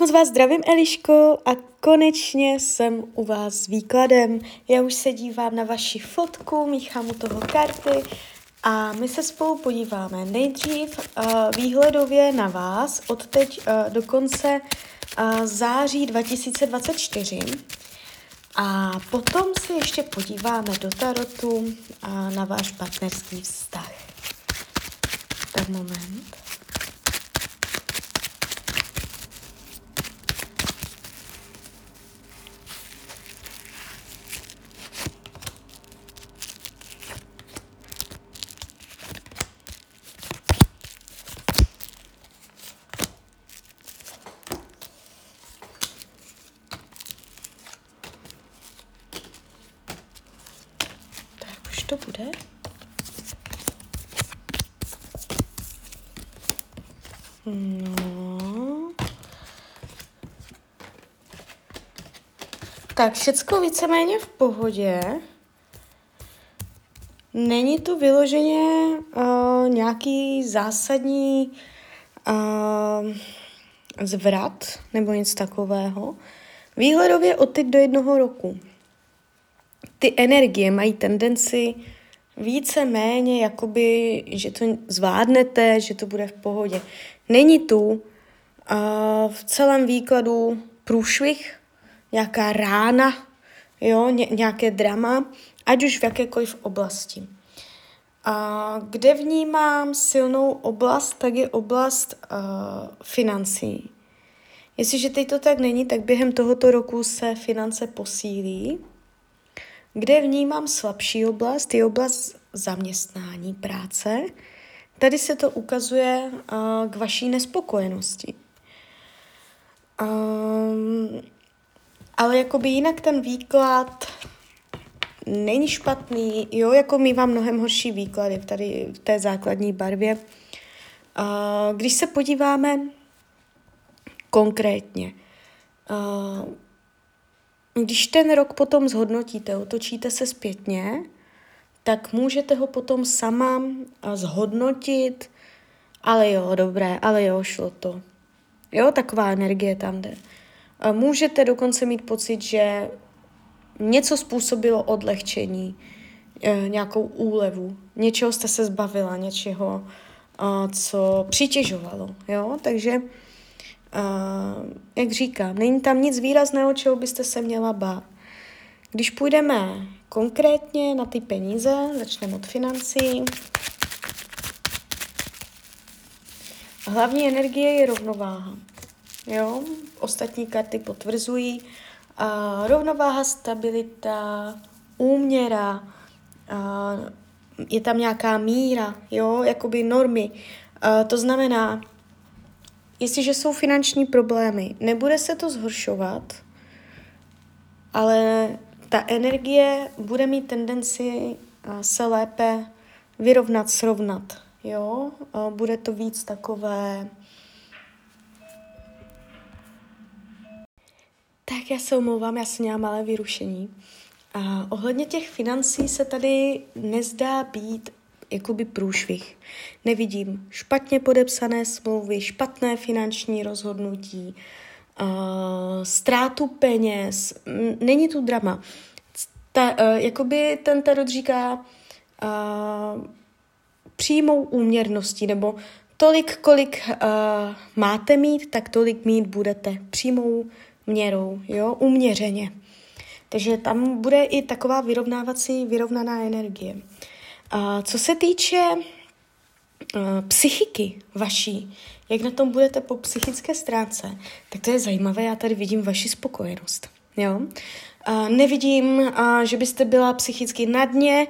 Moc vás zdravím, Eliško, a konečně jsem u vás s výkladem. Já už se dívám na vaši fotku, míchám u toho karty a my se spolu podíváme nejdřív uh, výhledově na vás od teď uh, do konce uh, září 2024 a potom se ještě podíváme do tarotu uh, na váš partnerský vztah. Tak moment. To bude? No. Tak, všecko víceméně v pohodě. Není to vyloženě uh, nějaký zásadní uh, zvrat nebo nic takového. Výhledově od teď do jednoho roku ty energie mají tendenci více méně, jakoby, že to zvládnete, že to bude v pohodě. Není tu uh, v celém výkladu průšvih, nějaká rána, jo, ně, nějaké drama, ať už v jakékoliv oblasti. A kde vnímám silnou oblast, tak je oblast uh, financí. Jestliže teď to tak není, tak během tohoto roku se finance posílí kde vnímám slabší oblast, je oblast zaměstnání, práce. Tady se to ukazuje k vaší nespokojenosti. Um, ale jakoby jinak ten výklad není špatný, jo, jako mývám mnohem horší výklady tady v té základní barvě. Když se podíváme konkrétně, když ten rok potom zhodnotíte, otočíte se zpětně, tak můžete ho potom sama zhodnotit, ale jo, dobré, ale jo, šlo to. Jo, taková energie tam jde. A můžete dokonce mít pocit, že něco způsobilo odlehčení, e, nějakou úlevu, něčeho jste se zbavila, něčeho, co přitěžovalo. Jo? Takže Jak říkám, není tam nic výrazného, čeho byste se měla bát. Když půjdeme konkrétně na ty peníze, začneme od financí. Hlavní energie je rovnováha. Jo? Ostatní karty potvrzují. Uh, rovnováha, stabilita, úměra, uh, je tam nějaká míra, jo, jakoby normy. Uh, to znamená, jestliže jsou finanční problémy, nebude se to zhoršovat, ale ta energie bude mít tendenci se lépe vyrovnat, srovnat. Jo? Bude to víc takové... Tak já se omlouvám, já jsem měla malé vyrušení. A ohledně těch financí se tady nezdá být jakoby průšvih. Nevidím špatně podepsané smlouvy, špatné finanční rozhodnutí, ztrátu peněz, není tu drama. Ta, uh, jakoby ten tarot říká přímou úměrností, nebo tolik, kolik uh, máte mít, tak tolik mít budete přímou měrou, jo, uměřeně. Takže tam bude i taková vyrovnávací, vyrovnaná energie. Co se týče uh, psychiky vaší, jak na tom budete po psychické stránce, tak to je zajímavé, já tady vidím vaši spokojenost. Jo? Uh, nevidím, uh, že byste byla psychicky na dně,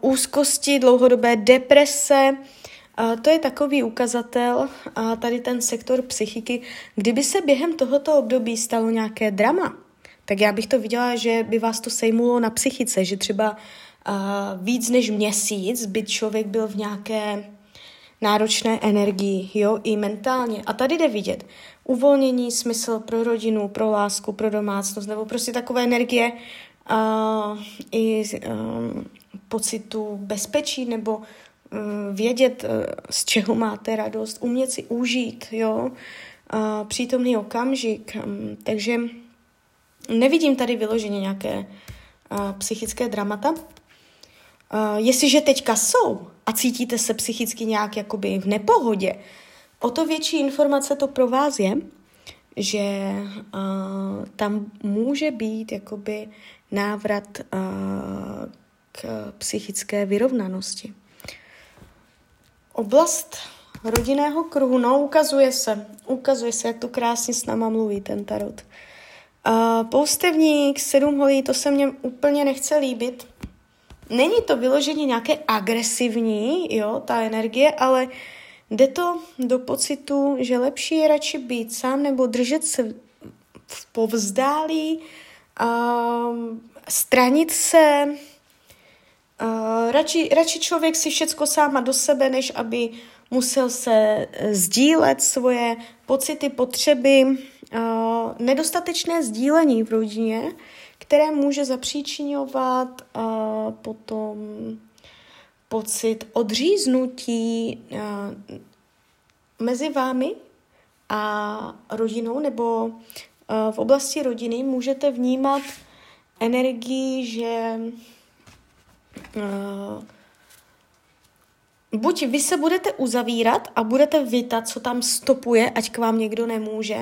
úzkosti, dlouhodobé deprese, to je takový ukazatel, tady ten sektor psychiky. Kdyby se během tohoto období stalo nějaké drama, tak já bych to viděla, že by vás to sejmulo na psychice, že třeba uh, víc než měsíc by člověk byl v nějaké náročné energii, jo, i mentálně. A tady jde vidět uvolnění, smysl pro rodinu, pro lásku, pro domácnost, nebo prostě takové energie uh, i um, pocitu bezpečí, nebo um, vědět, uh, z čeho máte radost, umět si užít, jo, uh, přítomný okamžik. Um, takže nevidím tady vyloženě nějaké uh, psychické dramata. Uh, jestliže teďka jsou a cítíte se psychicky nějak jakoby v nepohodě, o to větší informace to pro vás je, že uh, tam může být jakoby návrat uh, k psychické vyrovnanosti. Oblast rodinného kruhu, no ukazuje se, ukazuje se, jak to krásně s náma mluví ten tarot. Uh, poustevník, sedm holí, to se mně úplně nechce líbit. Není to vyloženě nějaké agresivní, jo, ta energie, ale jde to do pocitu, že lepší je radši být sám nebo držet se v povzdálí, uh, stranit se, uh, radši, radši člověk si všecko sám do sebe, než aby musel se eh, sdílet svoje pocity, potřeby, uh, nedostatečné sdílení v rodině, které může zapříčinovat uh, potom pocit odříznutí uh, mezi vámi a rodinou, nebo uh, v oblasti rodiny můžete vnímat energii, že buď vy se budete uzavírat a budete vytat, co tam stopuje, ať k vám někdo nemůže,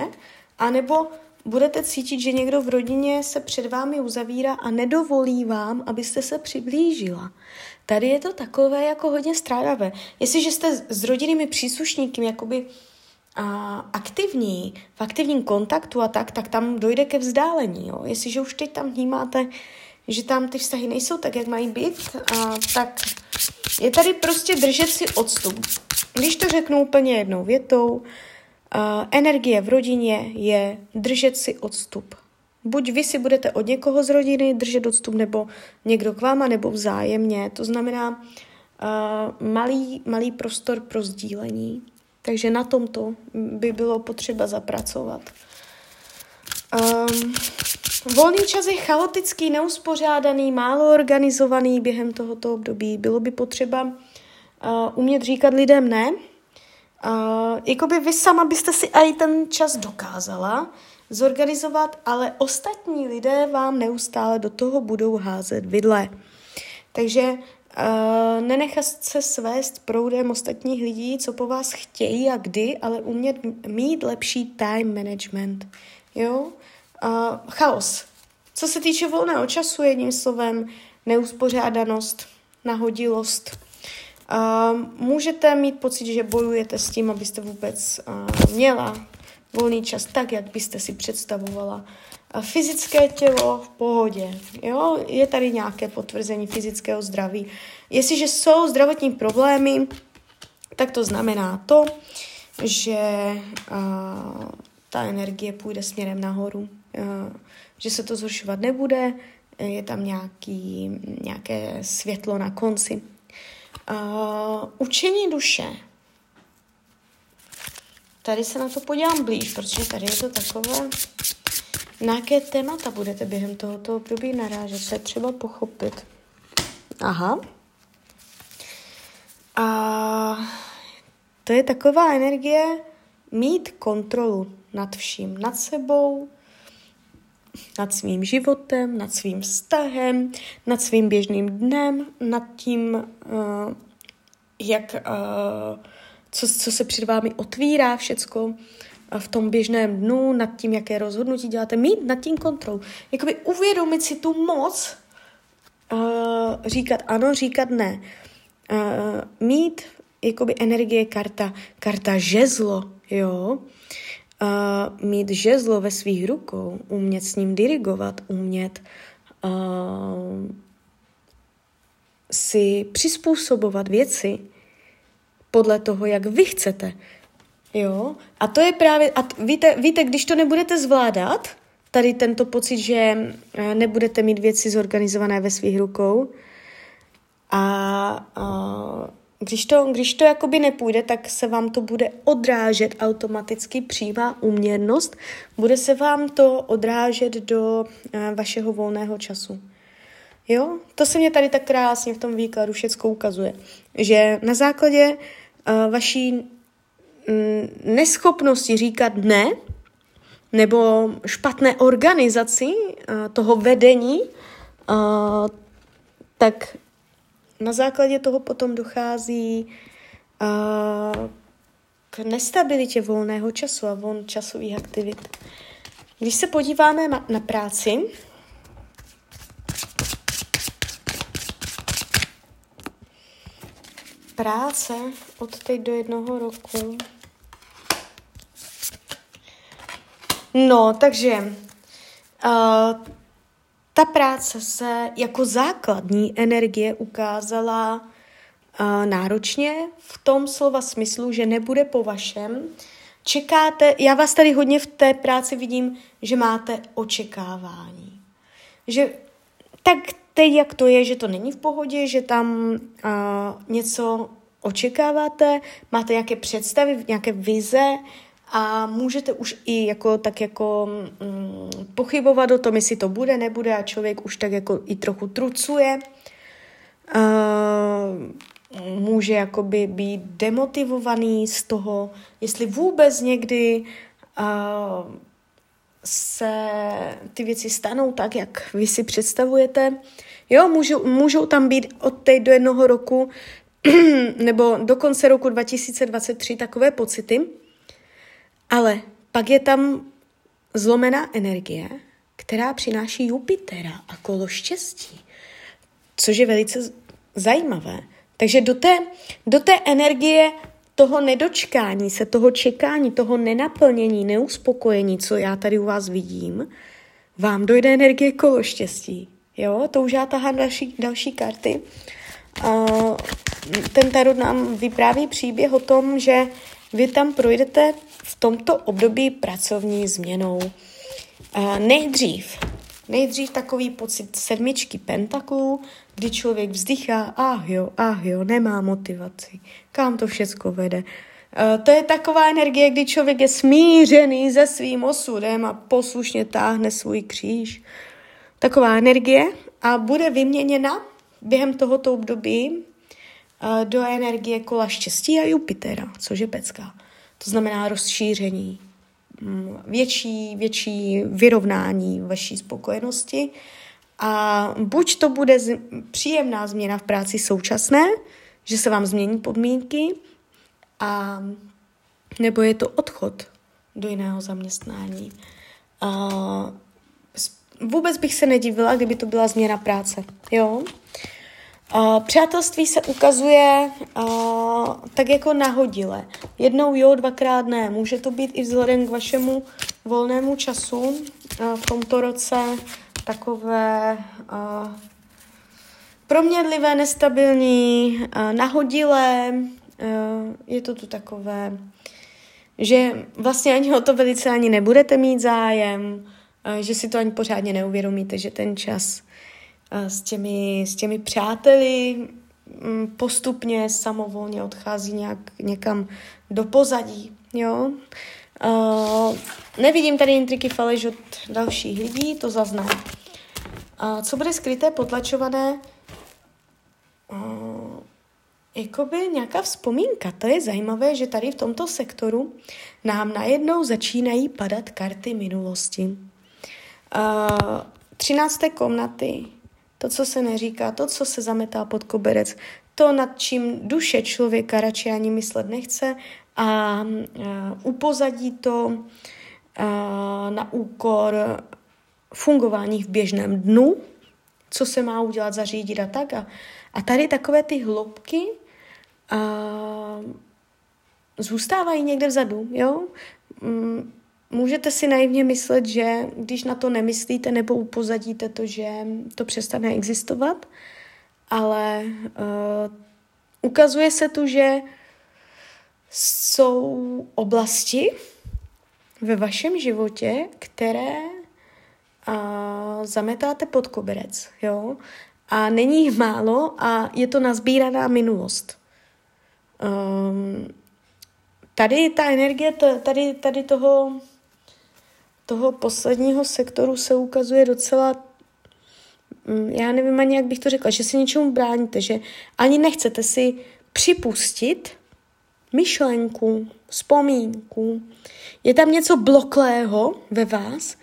anebo budete cítit, že někdo v rodině se před vámi uzavírá a nedovolí vám, abyste se přiblížila. Tady je to takové jako hodně strádavé. Jestliže jste s rodinnými příslušníky jakoby a, aktivní, v aktivním kontaktu a tak, tak tam dojde ke vzdálení. Jo? Jestliže už teď tam vnímáte, že tam ty vztahy nejsou tak, jak mají být, a, tak je tady prostě držet si odstup. Když to řeknu úplně jednou větou, energie v rodině je držet si odstup. Buď vy si budete od někoho z rodiny držet odstup, nebo někdo k váma, nebo vzájemně. To znamená uh, malý, malý prostor pro sdílení. Takže na tomto by bylo potřeba zapracovat. Um, volný čas je chaotický, neuspořádaný, málo organizovaný během tohoto období. Bylo by potřeba uh, umět říkat lidem ne. Uh, jakoby vy sama byste si i ten čas dokázala zorganizovat, ale ostatní lidé vám neustále do toho budou házet vidle. Takže uh, nenechat se svést proudem ostatních lidí, co po vás chtějí a kdy, ale umět mít lepší time management. Jo? Uh, chaos. Co se týče volného času, jedním slovem, neuspořádanost, nahodilost. Uh, můžete mít pocit, že bojujete s tím, abyste vůbec uh, měla volný čas tak, jak byste si představovala. Uh, fyzické tělo v pohodě. Jo? Je tady nějaké potvrzení fyzického zdraví. Jestliže jsou zdravotní problémy, tak to znamená to, že uh, ta energie půjde směrem nahoru. Eh, že se to zhoršovat nebude, je tam nějaký, nějaké světlo na konci. Uh, učení duše. Tady se na to podívám blíž, protože tady je to takové, na jaké témata budete během tohoto období narážet, se třeba pochopit. Aha. A to je taková energie mít kontrolu nad vším, nad sebou, nad svým životem, nad svým vztahem, nad svým běžným dnem, nad tím, uh, jak, uh, co, co se před vámi otvírá všecko v tom běžném dnu, nad tím, jaké rozhodnutí děláte, mít nad tím kontrolu. Jakoby uvědomit si tu moc, uh, říkat ano, říkat ne. Uh, mít jakoby energie karta, karta žezlo, jo, uh, mít žezlo ve svých rukou, umět s ním dirigovat, umět uh, si přizpůsobovat věci podle toho, jak vy chcete. Jo? A to je právě, a t- víte, víte, když to nebudete zvládat, tady tento pocit, že nebudete mít věci zorganizované ve svých rukou a, a když to, když to jakoby nepůjde, tak se vám to bude odrážet automaticky přímá uměrnost, bude se vám to odrážet do uh, vašeho volného času. Jo, to se mě tady tak krásně v tom výkladu všecko ukazuje, že na základě uh, vaší mm, neschopnosti říkat ne, nebo špatné organizaci uh, toho vedení, uh, tak na základě toho potom dochází uh, k nestabilitě volného času a voln časových aktivit. Když se podíváme na práci, práce od teď do jednoho roku. No, takže uh, ta práce se jako základní energie ukázala uh, náročně v tom slova smyslu, že nebude po vašem. Čekáte, já vás tady hodně v té práci vidím, že máte očekávání. Že tak teď, jak to je, že to není v pohodě, že tam uh, něco očekáváte, máte nějaké představy, nějaké vize a můžete už i jako tak jako mm, pochybovat o tom, jestli to bude, nebude a člověk už tak jako i trochu trucuje. Uh, může jakoby být demotivovaný z toho, jestli vůbec někdy uh, se ty věci stanou tak, jak vy si představujete. Jo, můžou, můžou tam být od teď do jednoho roku nebo do konce roku 2023 takové pocity, ale pak je tam zlomená energie, která přináší Jupitera a kolo štěstí, což je velice zajímavé. Takže do té, do té energie toho nedočkání se, toho čekání, toho nenaplnění, neuspokojení, co já tady u vás vidím, vám dojde energie kolo štěstí. Jo, to už já tahám další, další karty. Ten tarot nám vypráví příběh o tom, že vy tam projdete v tomto období pracovní změnou. Nejdřív, nejdřív takový pocit sedmičky pentaklů, kdy člověk vzdychá, ah jo, ah jo, nemá motivaci, kam to všecko vede. To je taková energie, kdy člověk je smířený se svým osudem a poslušně táhne svůj kříž. Taková energie a bude vyměněna během tohoto období uh, do energie kola štěstí a Jupitera, což je pecka. To znamená rozšíření, um, větší, větší vyrovnání vaší spokojenosti a buď to bude z, příjemná změna v práci současné, že se vám změní podmínky, a nebo je to odchod do jiného zaměstnání. A vůbec bych se nedivila, kdyby to byla změna práce. Jo? Uh, přátelství se ukazuje uh, tak jako nahodile. Jednou jo, dvakrát ne. Může to být i vzhledem k vašemu volnému času uh, v tomto roce takové uh, proměnlivé, nestabilní, uh, nahodilé. Uh, je to tu takové, že vlastně ani o to velice ani nebudete mít zájem, že si to ani pořádně neuvědomíte, že ten čas s těmi, s těmi přáteli mm, postupně samovolně odchází nějak někam do pozadí, jo. Uh, nevidím tady intriky faleš od dalších lidí, to zaznám. Uh, co bude skryté, potlačované? Uh, jakoby nějaká vzpomínka. To je zajímavé, že tady v tomto sektoru nám najednou začínají padat karty minulosti. Uh, 13. komnaty, to, co se neříká, to, co se zametá pod koberec, to, nad čím duše člověka radši ani myslet nechce a uh, upozadí to uh, na úkor fungování v běžném dnu, co se má udělat, zařídit a tak. A, a tady takové ty hloubky uh, zůstávají někde vzadu, jo? Mm, Můžete si naivně myslet, že když na to nemyslíte nebo upozadíte to, že to přestane existovat, ale uh, ukazuje se tu, že jsou oblasti ve vašem životě, které uh, zametáte pod koberec, jo? A není jich málo a je to nazbíraná minulost. Um, tady ta energie, tady, tady toho toho posledního sektoru se ukazuje docela, mm, já nevím ani, jak bych to řekla, že si něčemu bráníte, že ani nechcete si připustit, myšlenku, vzpomínku. Je tam něco bloklého ve vás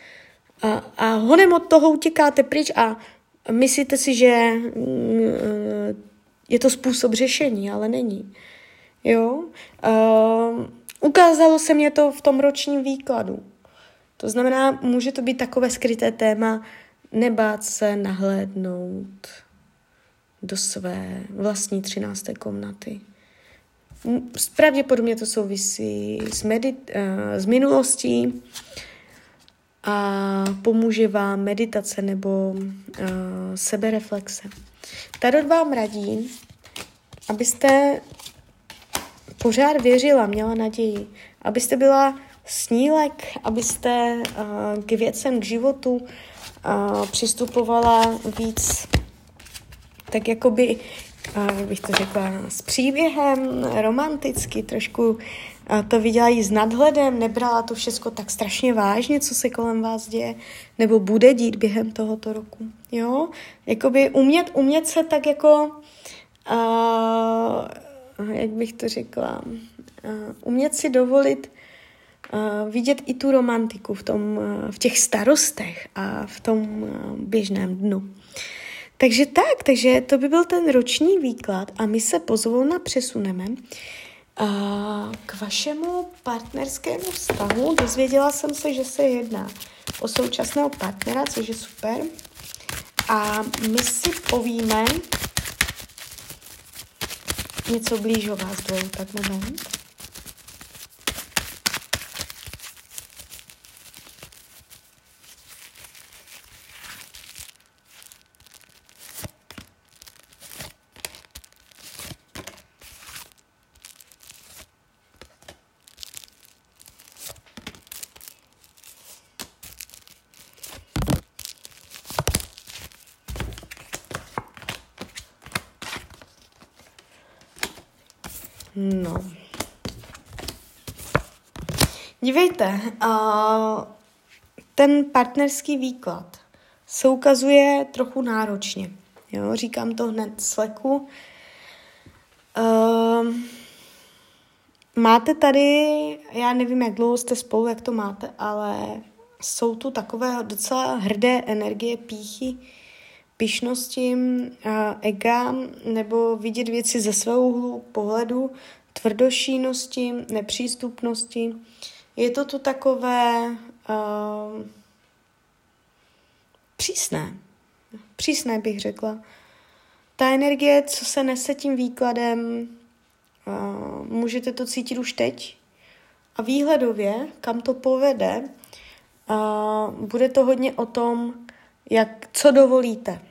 a, a honem od toho utěkáte pryč a myslíte si, že mm, je to způsob řešení, ale není. Jo? Uh, ukázalo se mě to v tom ročním výkladu. To znamená, může to být takové skryté téma, nebát se nahlédnout do své vlastní třinácté komnaty. Pravděpodobně to souvisí s, medit- uh, s minulostí a pomůže vám meditace nebo uh, sebereflexe. Tarot vám radí, abyste pořád věřila, měla naději, abyste byla snílek, abyste uh, k věcem, k životu uh, přistupovala víc tak jakoby, uh, bych to řekla, s příběhem, romanticky, trošku to viděla i s nadhledem, nebrala to všechno tak strašně vážně, co se kolem vás děje, nebo bude dít během tohoto roku. Jo? Jakoby umět, umět se tak jako uh, jak bych to řekla, uh, umět si dovolit vidět i tu romantiku v, tom, uh, v těch starostech a v tom uh, běžném dnu. Takže tak, takže to by byl ten roční výklad a my se pozvolna přesuneme k vašemu partnerskému vztahu. Dozvěděla jsem se, že se jedná o současného partnera, což je super. A my si povíme, něco blíž o vás dvou, tak moment. No. Dívejte, uh, ten partnerský výklad se ukazuje trochu náročně. Jo, říkám to hned z leku. Uh, máte tady, já nevím, jak dlouho jste spolu, jak to máte, ale jsou tu takové docela hrdé energie, píchy, pišnosti, ega nebo vidět věci ze svého úhlu pohledu, tvrdošínosti, nepřístupnosti. Je to tu takové uh, přísné. Přísné bych řekla. Ta energie, co se nese tím výkladem, uh, můžete to cítit už teď. A výhledově, kam to povede, uh, bude to hodně o tom, jak, co dovolíte,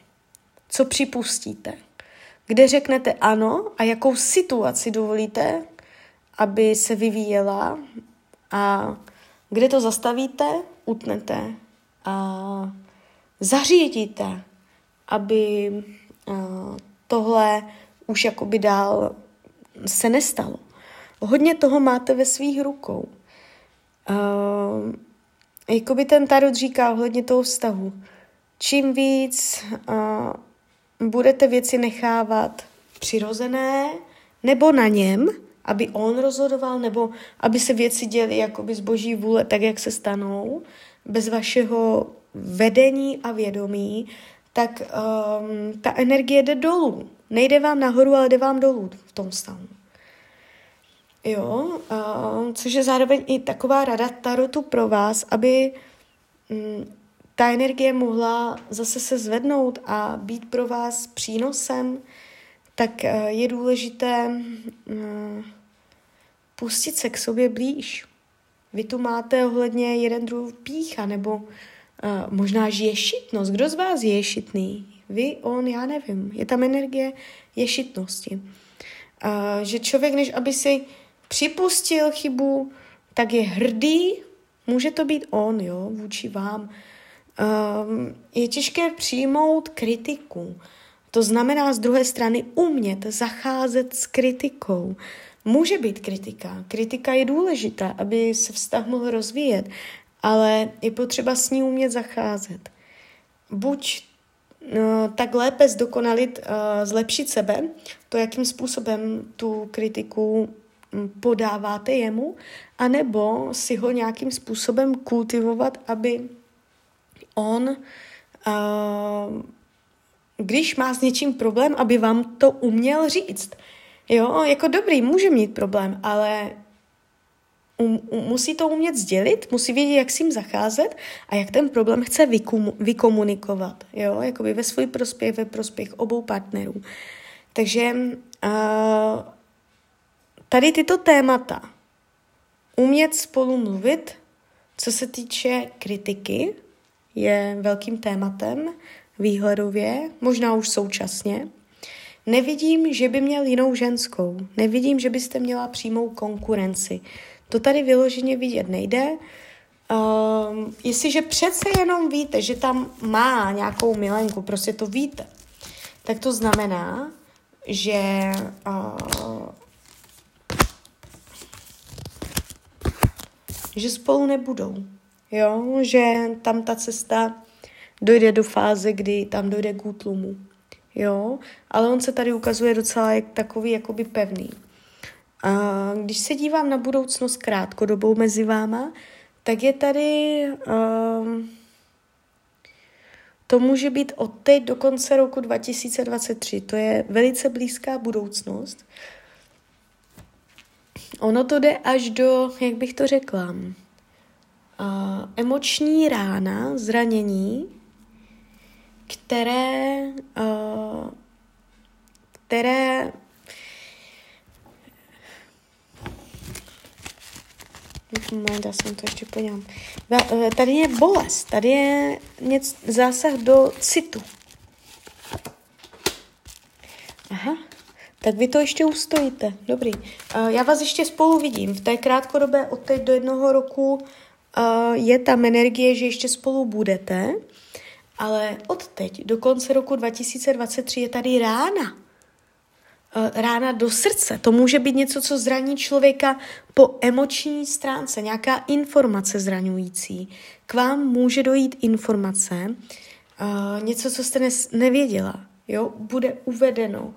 co připustíte, kde řeknete ano a jakou situaci dovolíte, aby se vyvíjela a kde to zastavíte, utnete a zařídíte, aby tohle už jakoby dál se nestalo. Hodně toho máte ve svých rukou. Jakoby ten tarot říká ohledně toho vztahu čím víc budete věci nechávat přirozené nebo na něm, aby on rozhodoval, nebo aby se věci děly jakoby z boží vůle, tak jak se stanou, bez vašeho vedení a vědomí, tak um, ta energie jde dolů. Nejde vám nahoru, ale jde vám dolů v tom stavu. Jo, uh, což je zároveň i taková rada tarotu pro vás, aby um, ta energie mohla zase se zvednout a být pro vás přínosem, tak eh, je důležité eh, pustit se k sobě blíž. Vy tu máte ohledně jeden druh pícha, nebo uh, možná ješitnost. Kdo z vás je ješitný? Vy, on, já nevím. Je tam energie ješitnosti. Uh, že člověk, než aby si připustil chybu, tak je hrdý, může to být on, jo, vůči vám. Je těžké přijmout kritiku. To znamená z druhé strany umět zacházet s kritikou. Může být kritika. Kritika je důležitá, aby se vztah mohl rozvíjet, ale je potřeba s ní umět zacházet. Buď no, tak lépe zdokonalit, uh, zlepšit sebe, to, jakým způsobem tu kritiku podáváte jemu, anebo si ho nějakým způsobem kultivovat, aby on, uh, když má s něčím problém, aby vám to uměl říct. Jo, jako dobrý, může mít problém, ale um, um, musí to umět sdělit, musí vědět, jak s ním zacházet a jak ten problém chce vykum, vykomunikovat, jo, jakoby ve svůj prospěch, ve prospěch obou partnerů. Takže uh, tady tyto témata, umět spolu mluvit, co se týče kritiky, je velkým tématem výhledově, možná už současně. Nevidím, že by měl jinou ženskou. Nevidím, že byste měla přímou konkurenci. To tady vyloženě vidět nejde. Um, jestliže přece jenom víte, že tam má nějakou milenku, prostě to víte, tak to znamená, že uh, že spolu nebudou. Jo, že tam ta cesta dojde do fáze, kdy tam dojde k útlumu. Jo, ale on se tady ukazuje docela jak takový jakoby pevný. A když se dívám na budoucnost krátkodobou mezi váma, tak je tady... Um, to může být od teď do konce roku 2023. To je velice blízká budoucnost. Ono to jde až do, jak bych to řekla, uh, emoční rána, zranění, které, uh, které Moment, já jsem to ještě podívám. Eh, tady je bolest, tady je něco, zásah do citu. Aha, tak vy to ještě ustojíte. Dobrý. Uh, já vás ještě spolu vidím. V té krátkodobé od teď do jednoho roku je tam energie, že ještě spolu budete, ale od teď do konce roku 2023 je tady rána. Uh, rána do srdce. To může být něco, co zraní člověka po emoční stránce, nějaká informace zraňující. K vám může dojít informace, uh, něco, co jste nevěděla. Jo? Bude uvedeno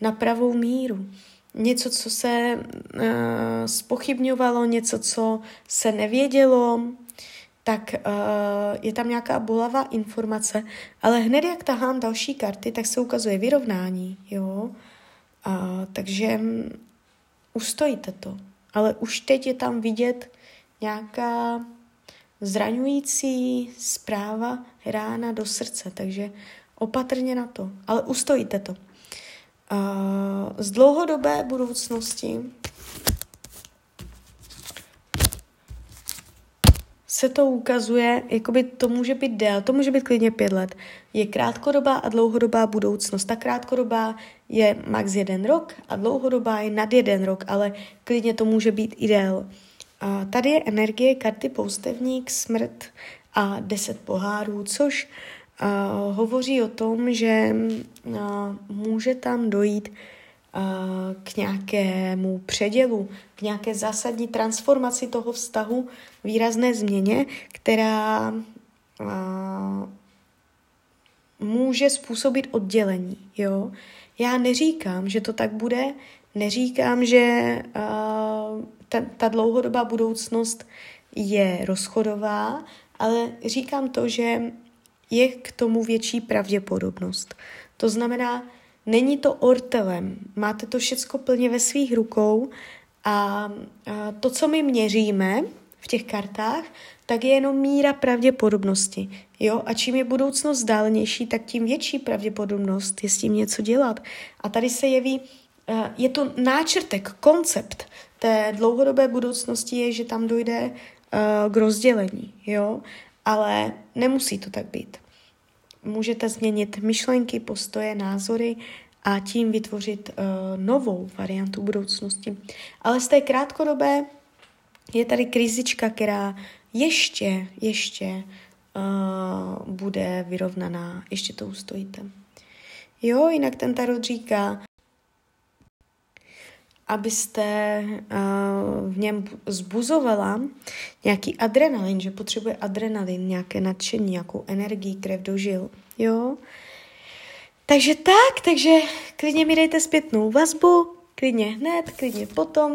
na pravou míru. Něco, co se uh, spochybňovalo, něco, co se nevědělo, tak uh, je tam nějaká bolavá informace, ale hned jak tahám další karty, tak se ukazuje vyrovnání, jo. Uh, takže um, ustojíte to. Ale už teď je tam vidět nějaká zraňující zpráva rána do srdce, takže opatrně na to. Ale ustojíte to z dlouhodobé budoucnosti se to ukazuje, jakoby to může být dél, to může být klidně pět let. Je krátkodobá a dlouhodobá budoucnost. Ta krátkodobá je max jeden rok a dlouhodobá je nad jeden rok, ale klidně to může být i dél. A tady je energie karty poustevník, smrt a deset pohárů, což uh, hovoří o tom, že uh, může tam dojít uh, k nějakému předělu, k nějaké zásadní transformaci toho vztahu, výrazné změně, která může způsobit oddělení. Jo? Já neříkám, že to tak bude, neříkám, že uh, ta, ta dlouhodobá budoucnost je rozchodová, ale říkám to, že je k tomu větší pravděpodobnost. To znamená, není to ortelem, máte to všecko plně ve svých rukou a, a to, co my měříme v těch kartách, tak je jenom míra pravděpodobnosti. Jo? A čím je budoucnost dálnější, tak tím větší pravděpodobnost je s tím něco dělat. A tady se jeví, je to náčrtek, koncept té dlouhodobé budoucnosti je, že tam dojde k rozdělení. Jo? ale nemusí to tak být. Můžete změnit myšlenky, postoje, názory a tím vytvořit uh, novou variantu budoucnosti. Ale z té krátkodobé je tady krizička, která ještě, ještě uh, bude vyrovnaná. Ještě to ustojíte. Jo, jinak ten tarot říká, abyste uh, v něm zbuzovala nějaký adrenalin, že potřebuje adrenalin, nějaké nadšení, nějakou energii, krev do žil. Jo? Takže tak, takže klidně mi dejte zpětnou vazbu, klidně hned, klidně potom.